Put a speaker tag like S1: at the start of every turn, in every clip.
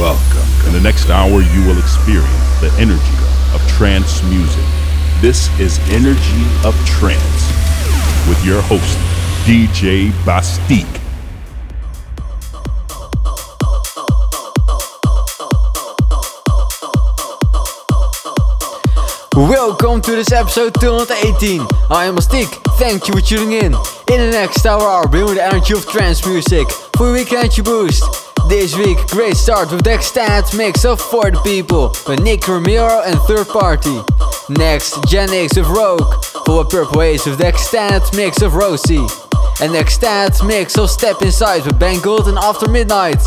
S1: Welcome. In the next hour, you will experience the energy of trance music. This is Energy of Trance with your host, DJ BastiQ.
S2: Welcome to this episode 218. I am BastiQ. Thank you for tuning in. In the next hour, I'll bring you the energy of trance music for your weekend energy boost. This week, great start with the mix of For the People with Nick Romero and Third Party. Next, Genix of Rogue, for Purple Haze with the mix of Rosy. And extended mix of Step Inside with Ben Gold and After Midnight.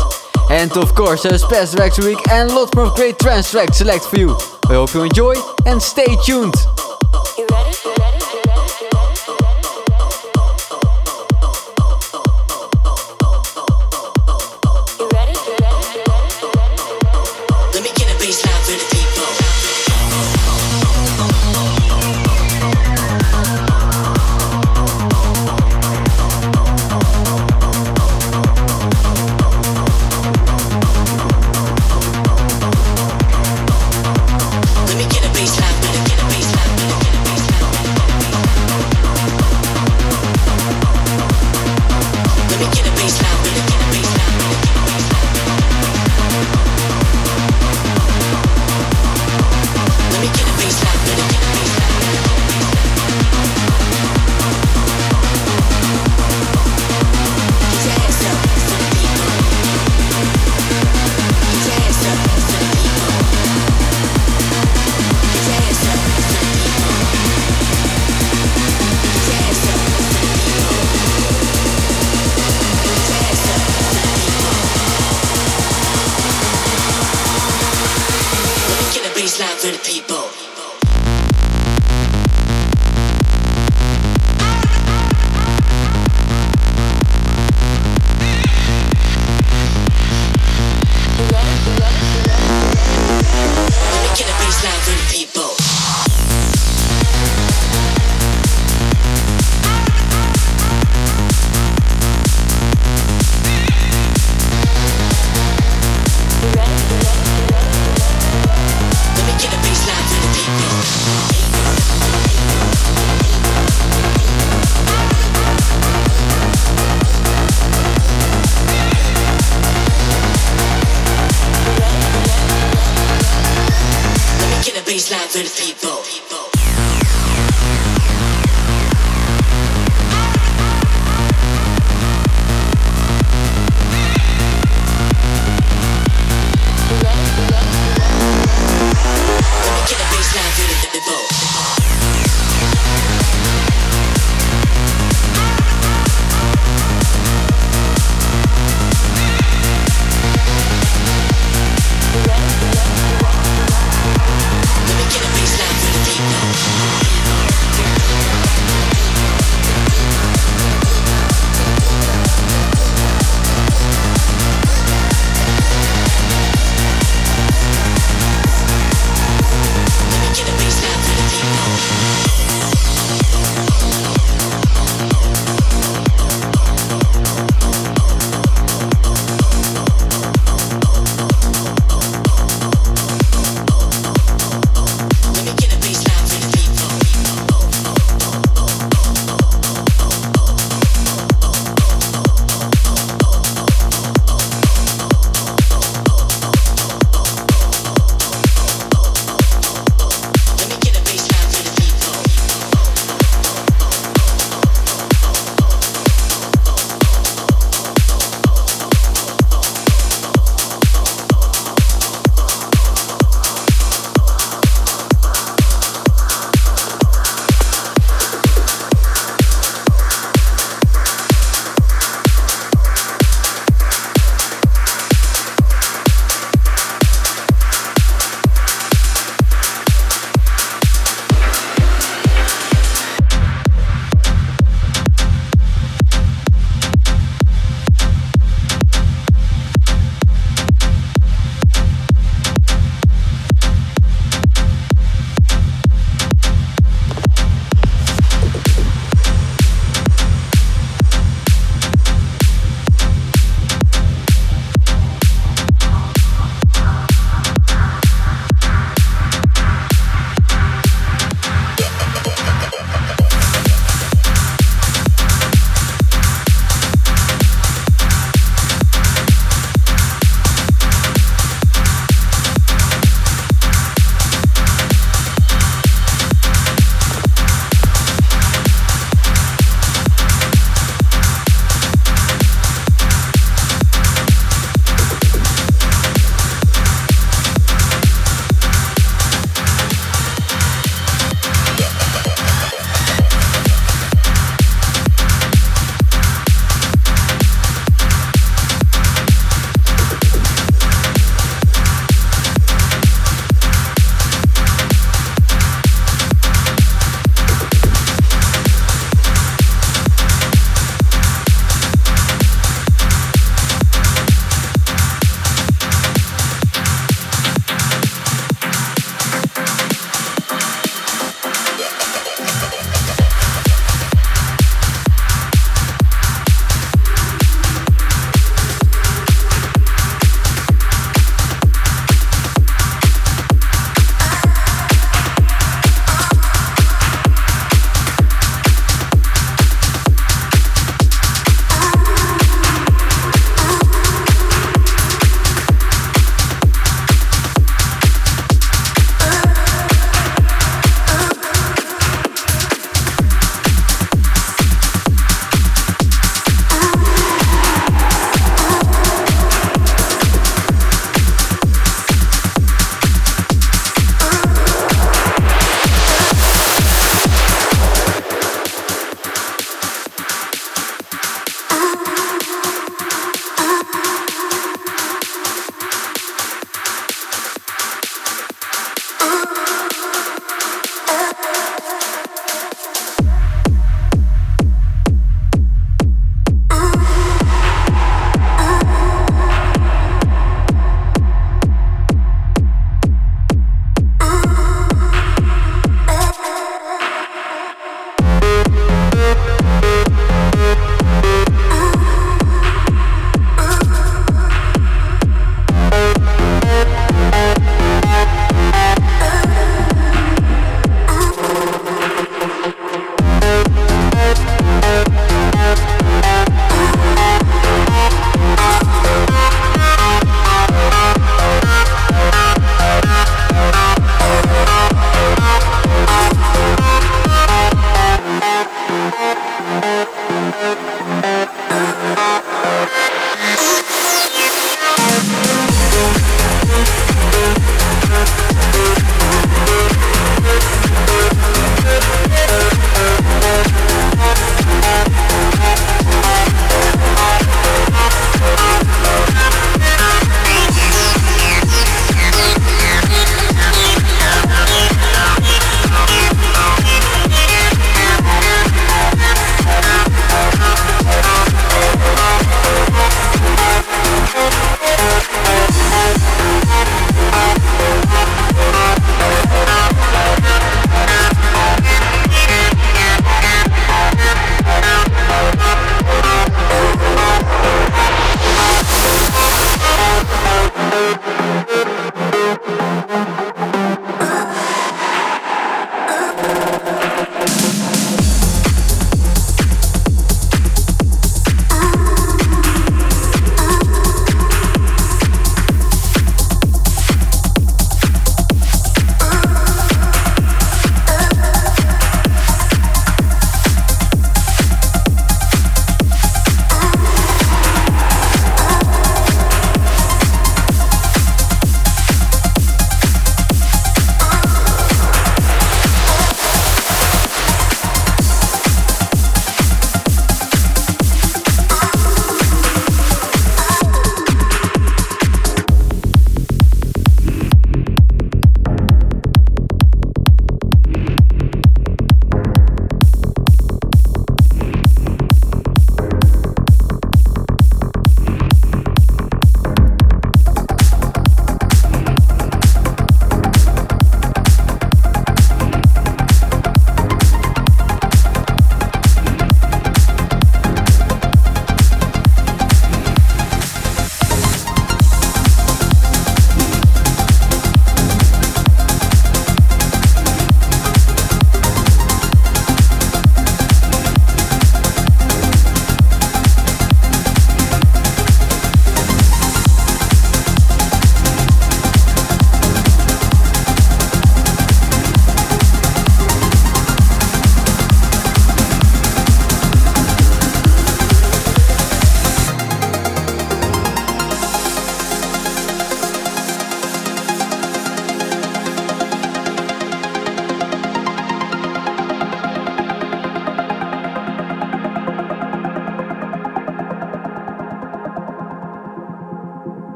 S2: And of course, there's special tracks week and lots more great trance tracks select for you. I hope you enjoy and stay tuned.
S3: You ready? thousand people.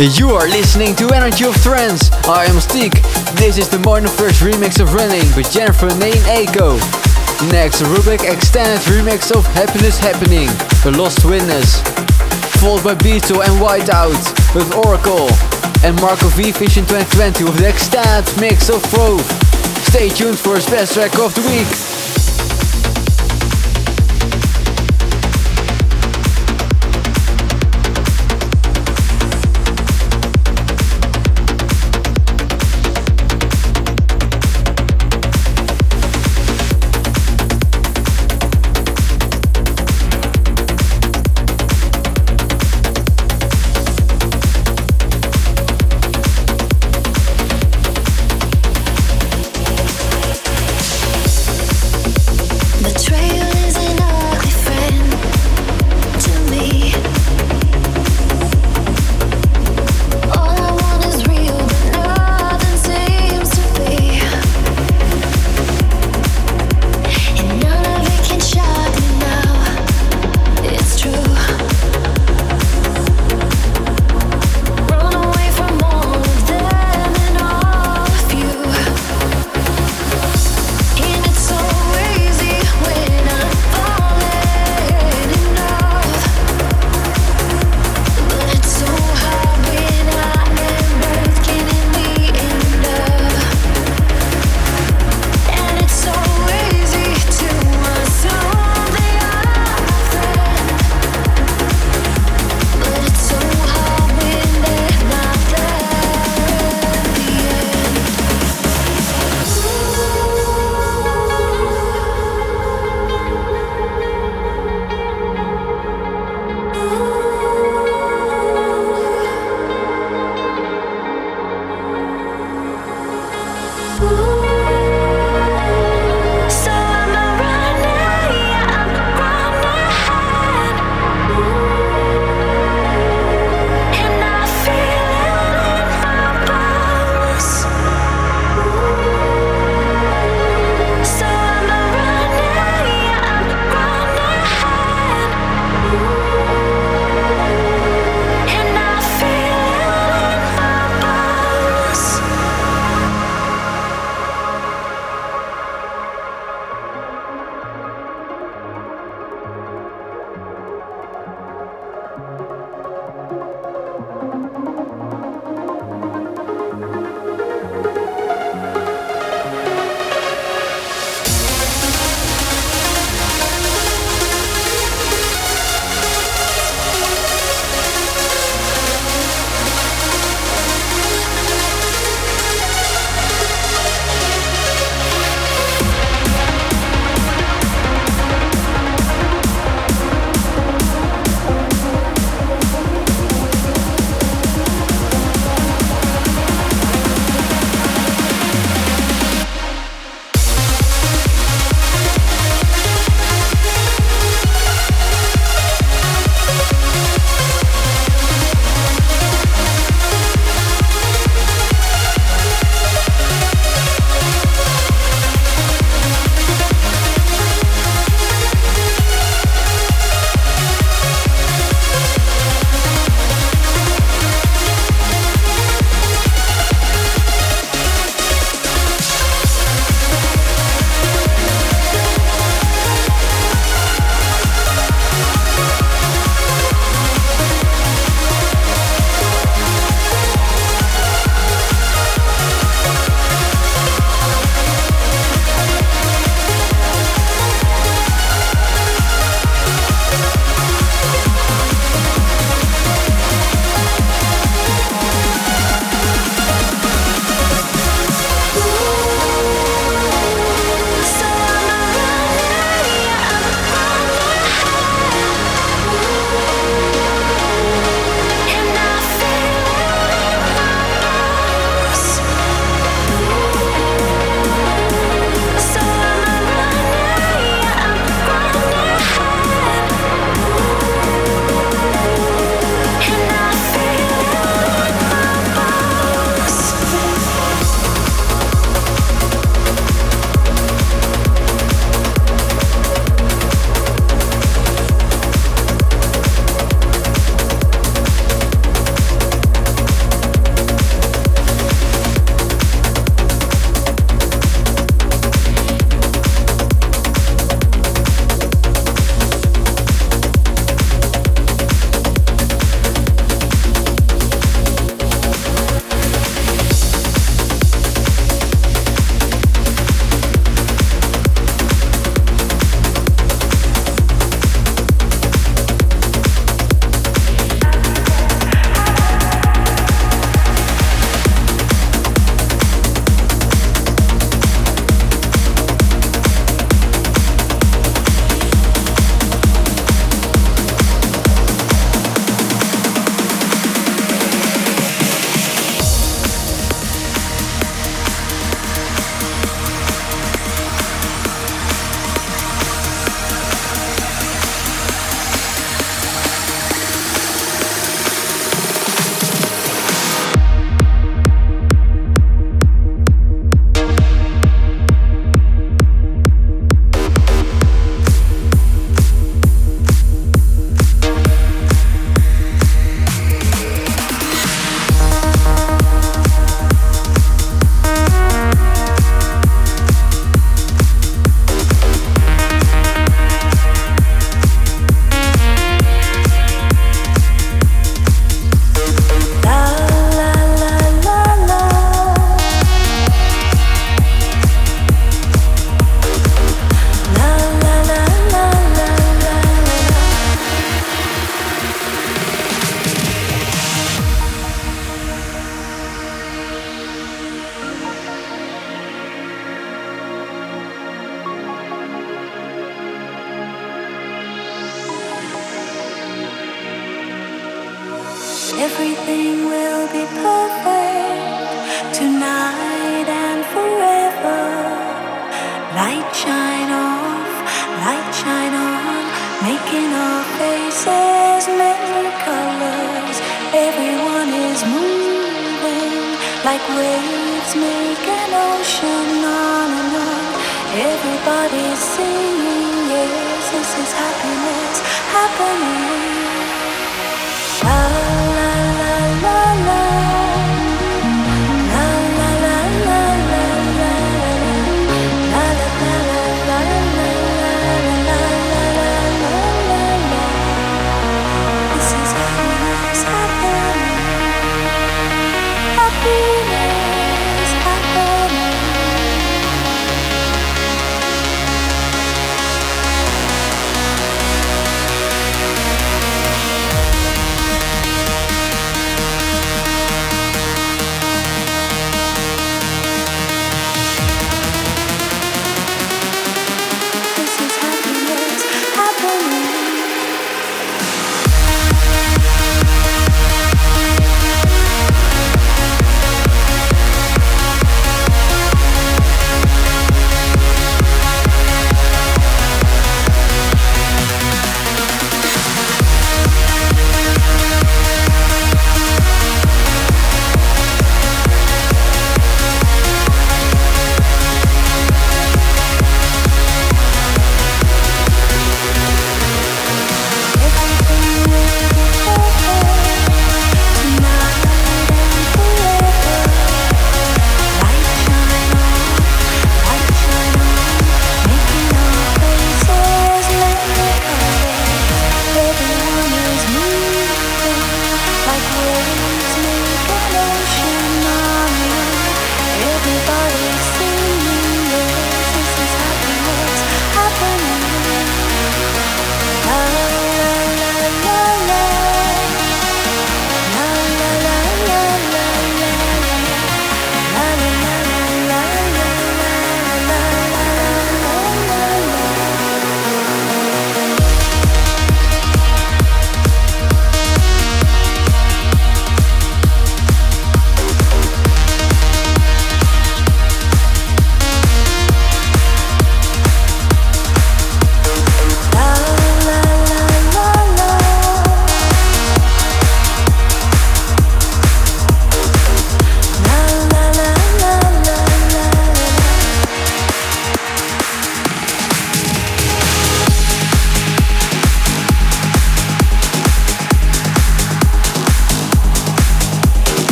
S2: You are listening to Energy of Trance. I am Steek. This is the Monoverse remix of Running with Jennifer Nain Aiko. Next, Rub!k extended remix of Happiness Happening, The Lost Witness. Followed by Beatsole and Whiteout with Oracle. And Marco V Vision 2020 with the extended mix of Proof. Stay tuned for his best track of the week.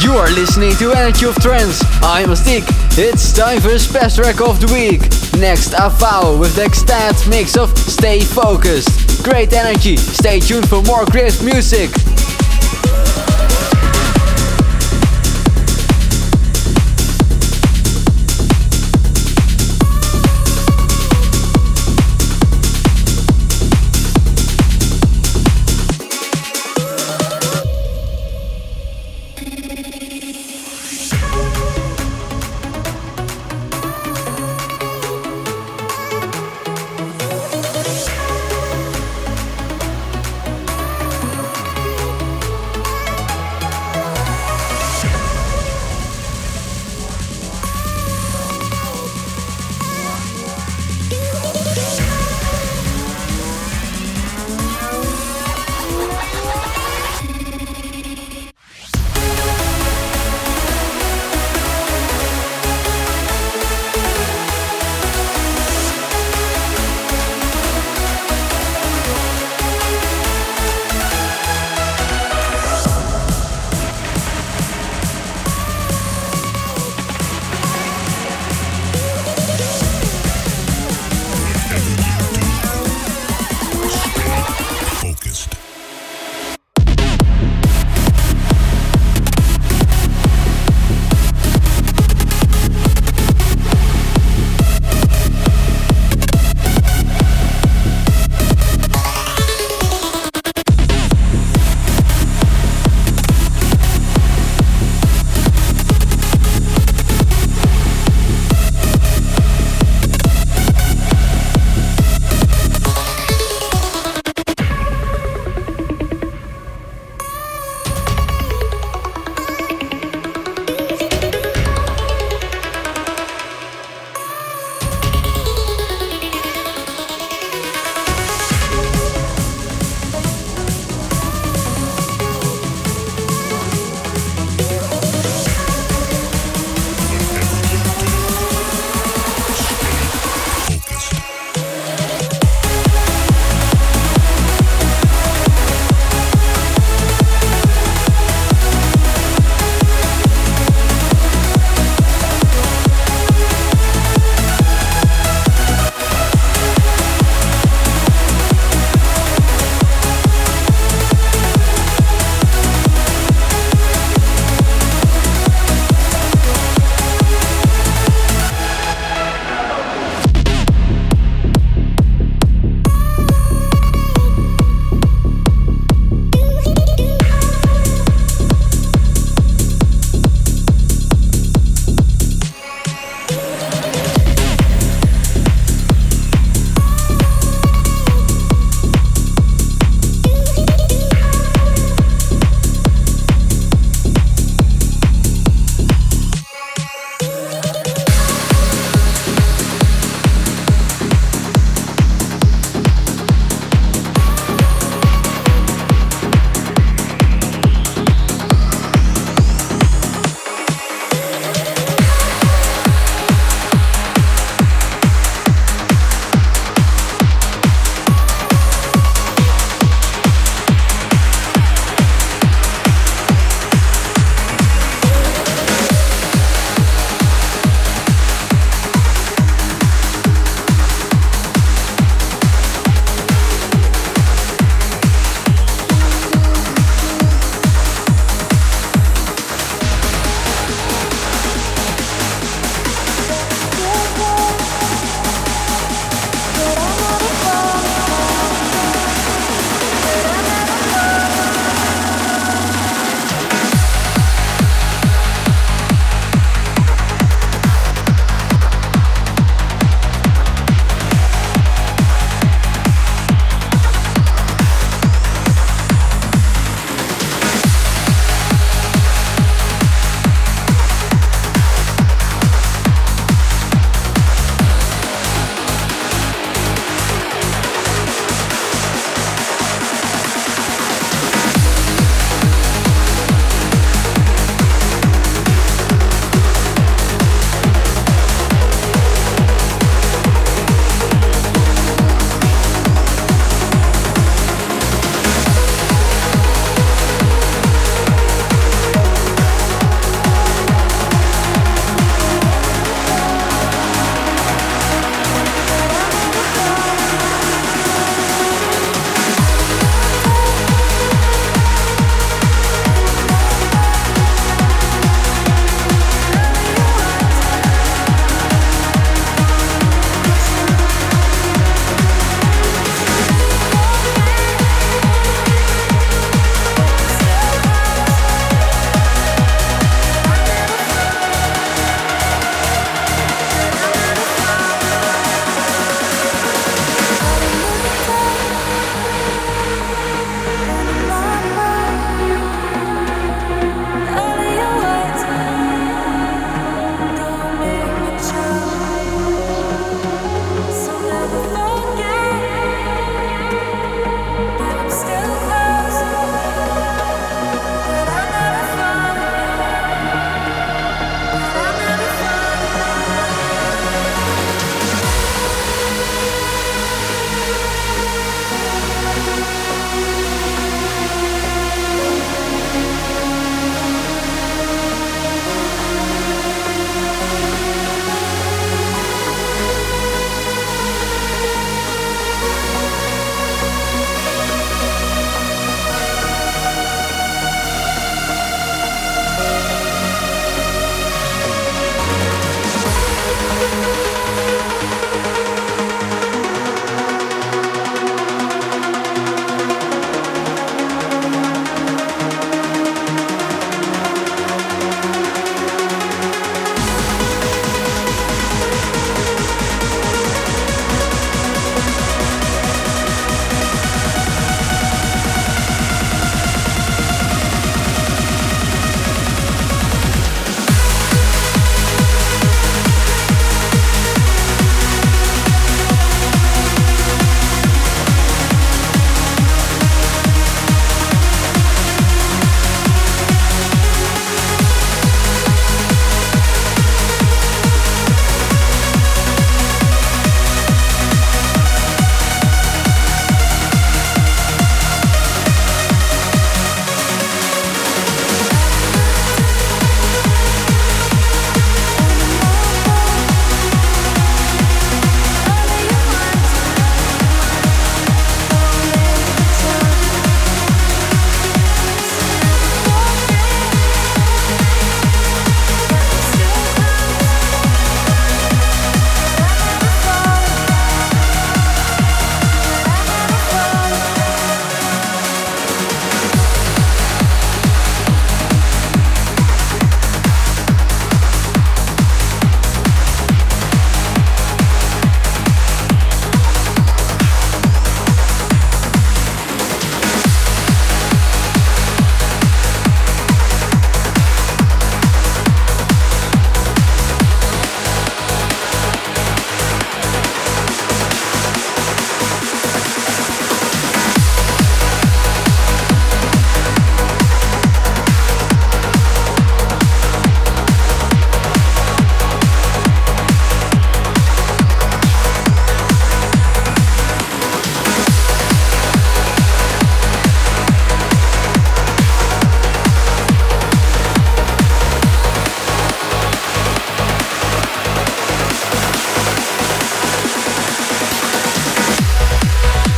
S2: You are listening to Energy of Trance. I'm BastiQ. It's time for the special track of the week. Next, Avao with the extended mix of Stay Focused. Great energy. Stay tuned for more great music.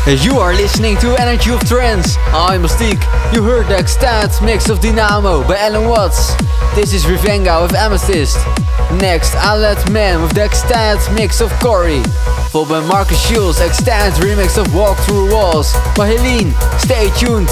S2: You are listening to Energy of Trance. I'm BastiQ. You heard the extant mix of Dynamo by Allen Watts. This is Ravenga with Amethyst. Next, Aled Mann with the extant mix of Corey. Followed by Markus Schulz' extant remix of Walk Through Walls by HALIENE. Stay tuned.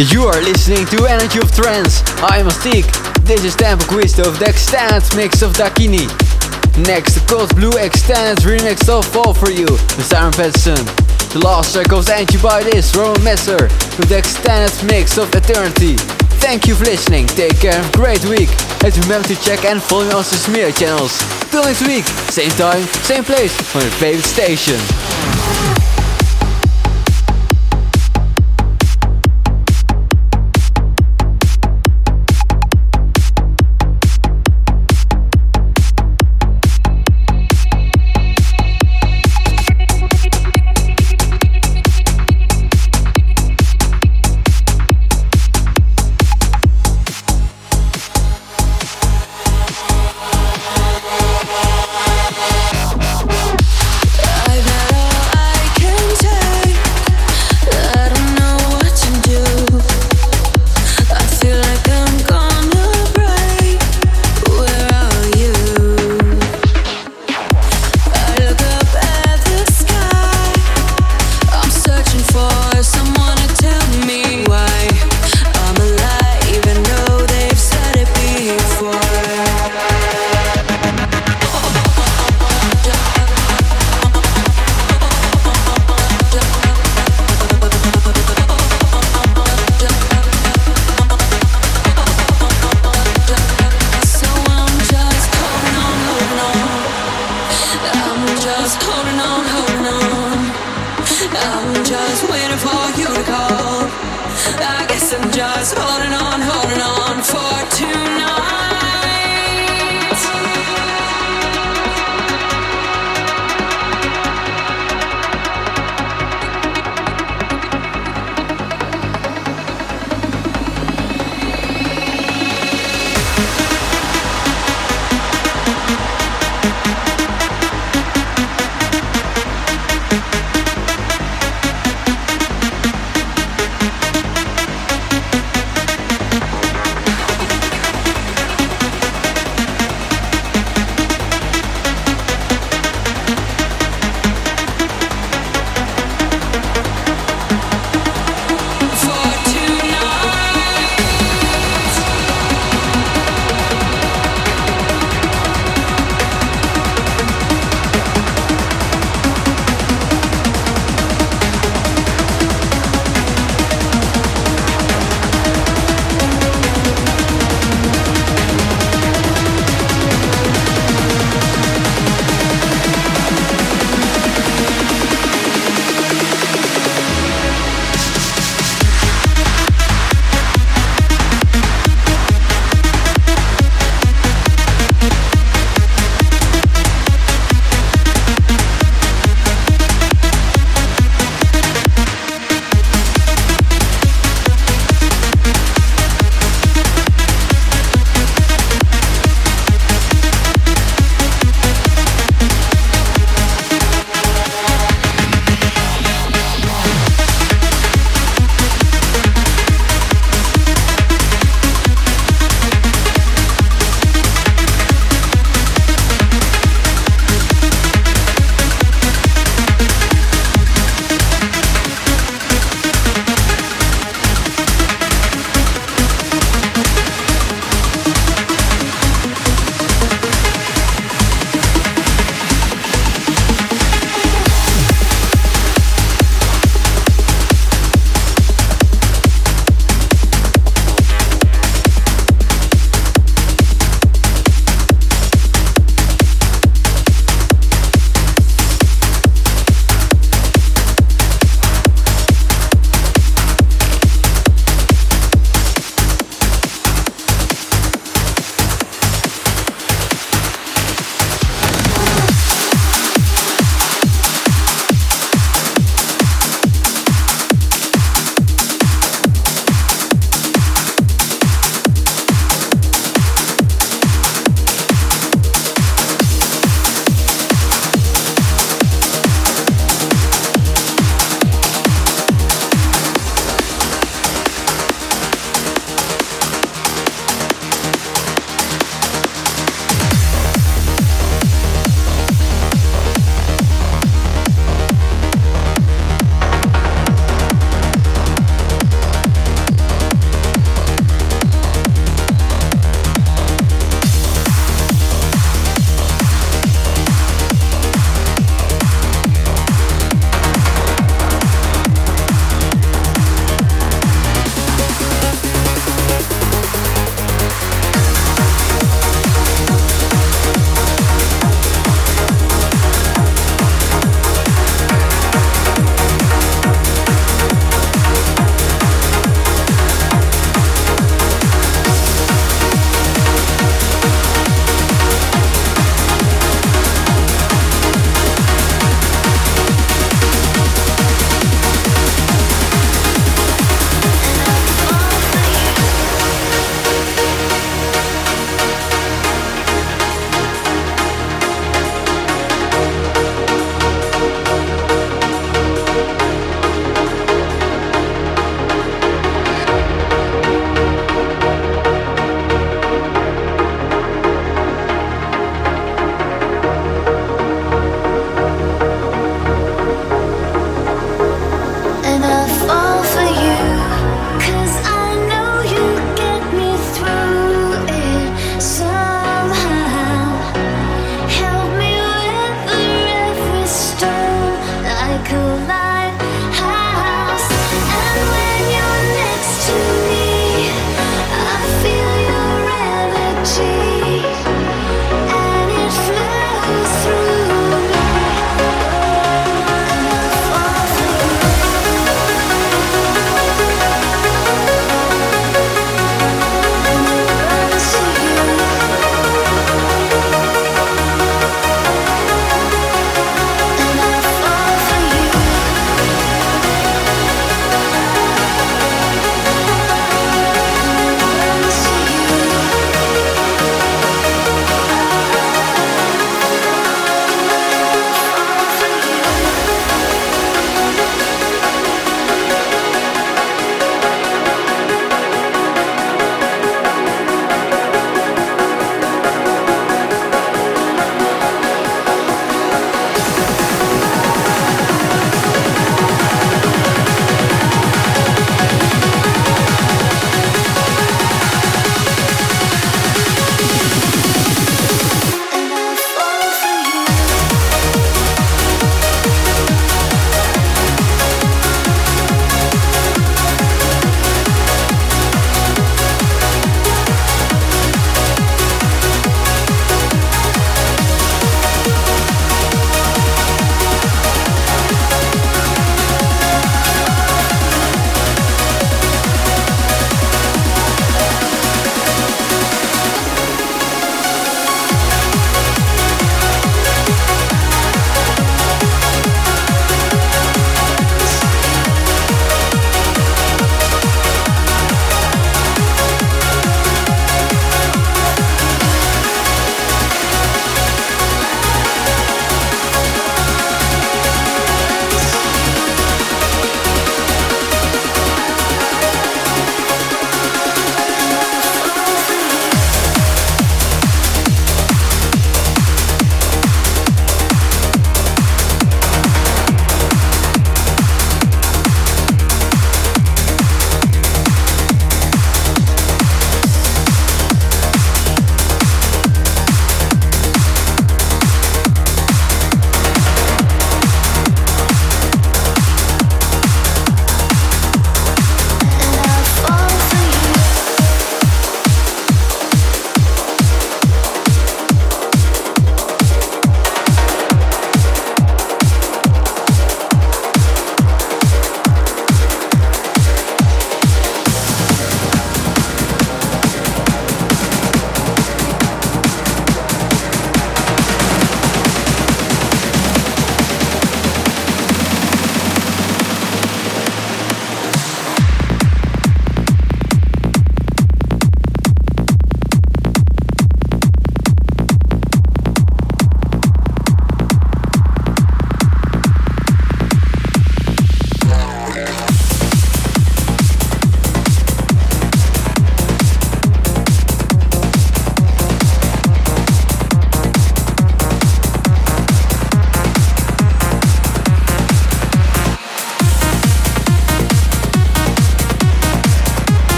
S4: You are listening to Energy of Trance. I'm BastiQ. This is Tempo Giusto of the extended mix of Dakini. Next, the Cold Blue extended remix of Fall For You Simon Patterson. The last track Ain't You By This, Roman Messer with the extended mix of Eternity. Thank you for listening, take care, great week. And remember to check and follow me on social channels. Till next week, same time, same place, on your favorite station.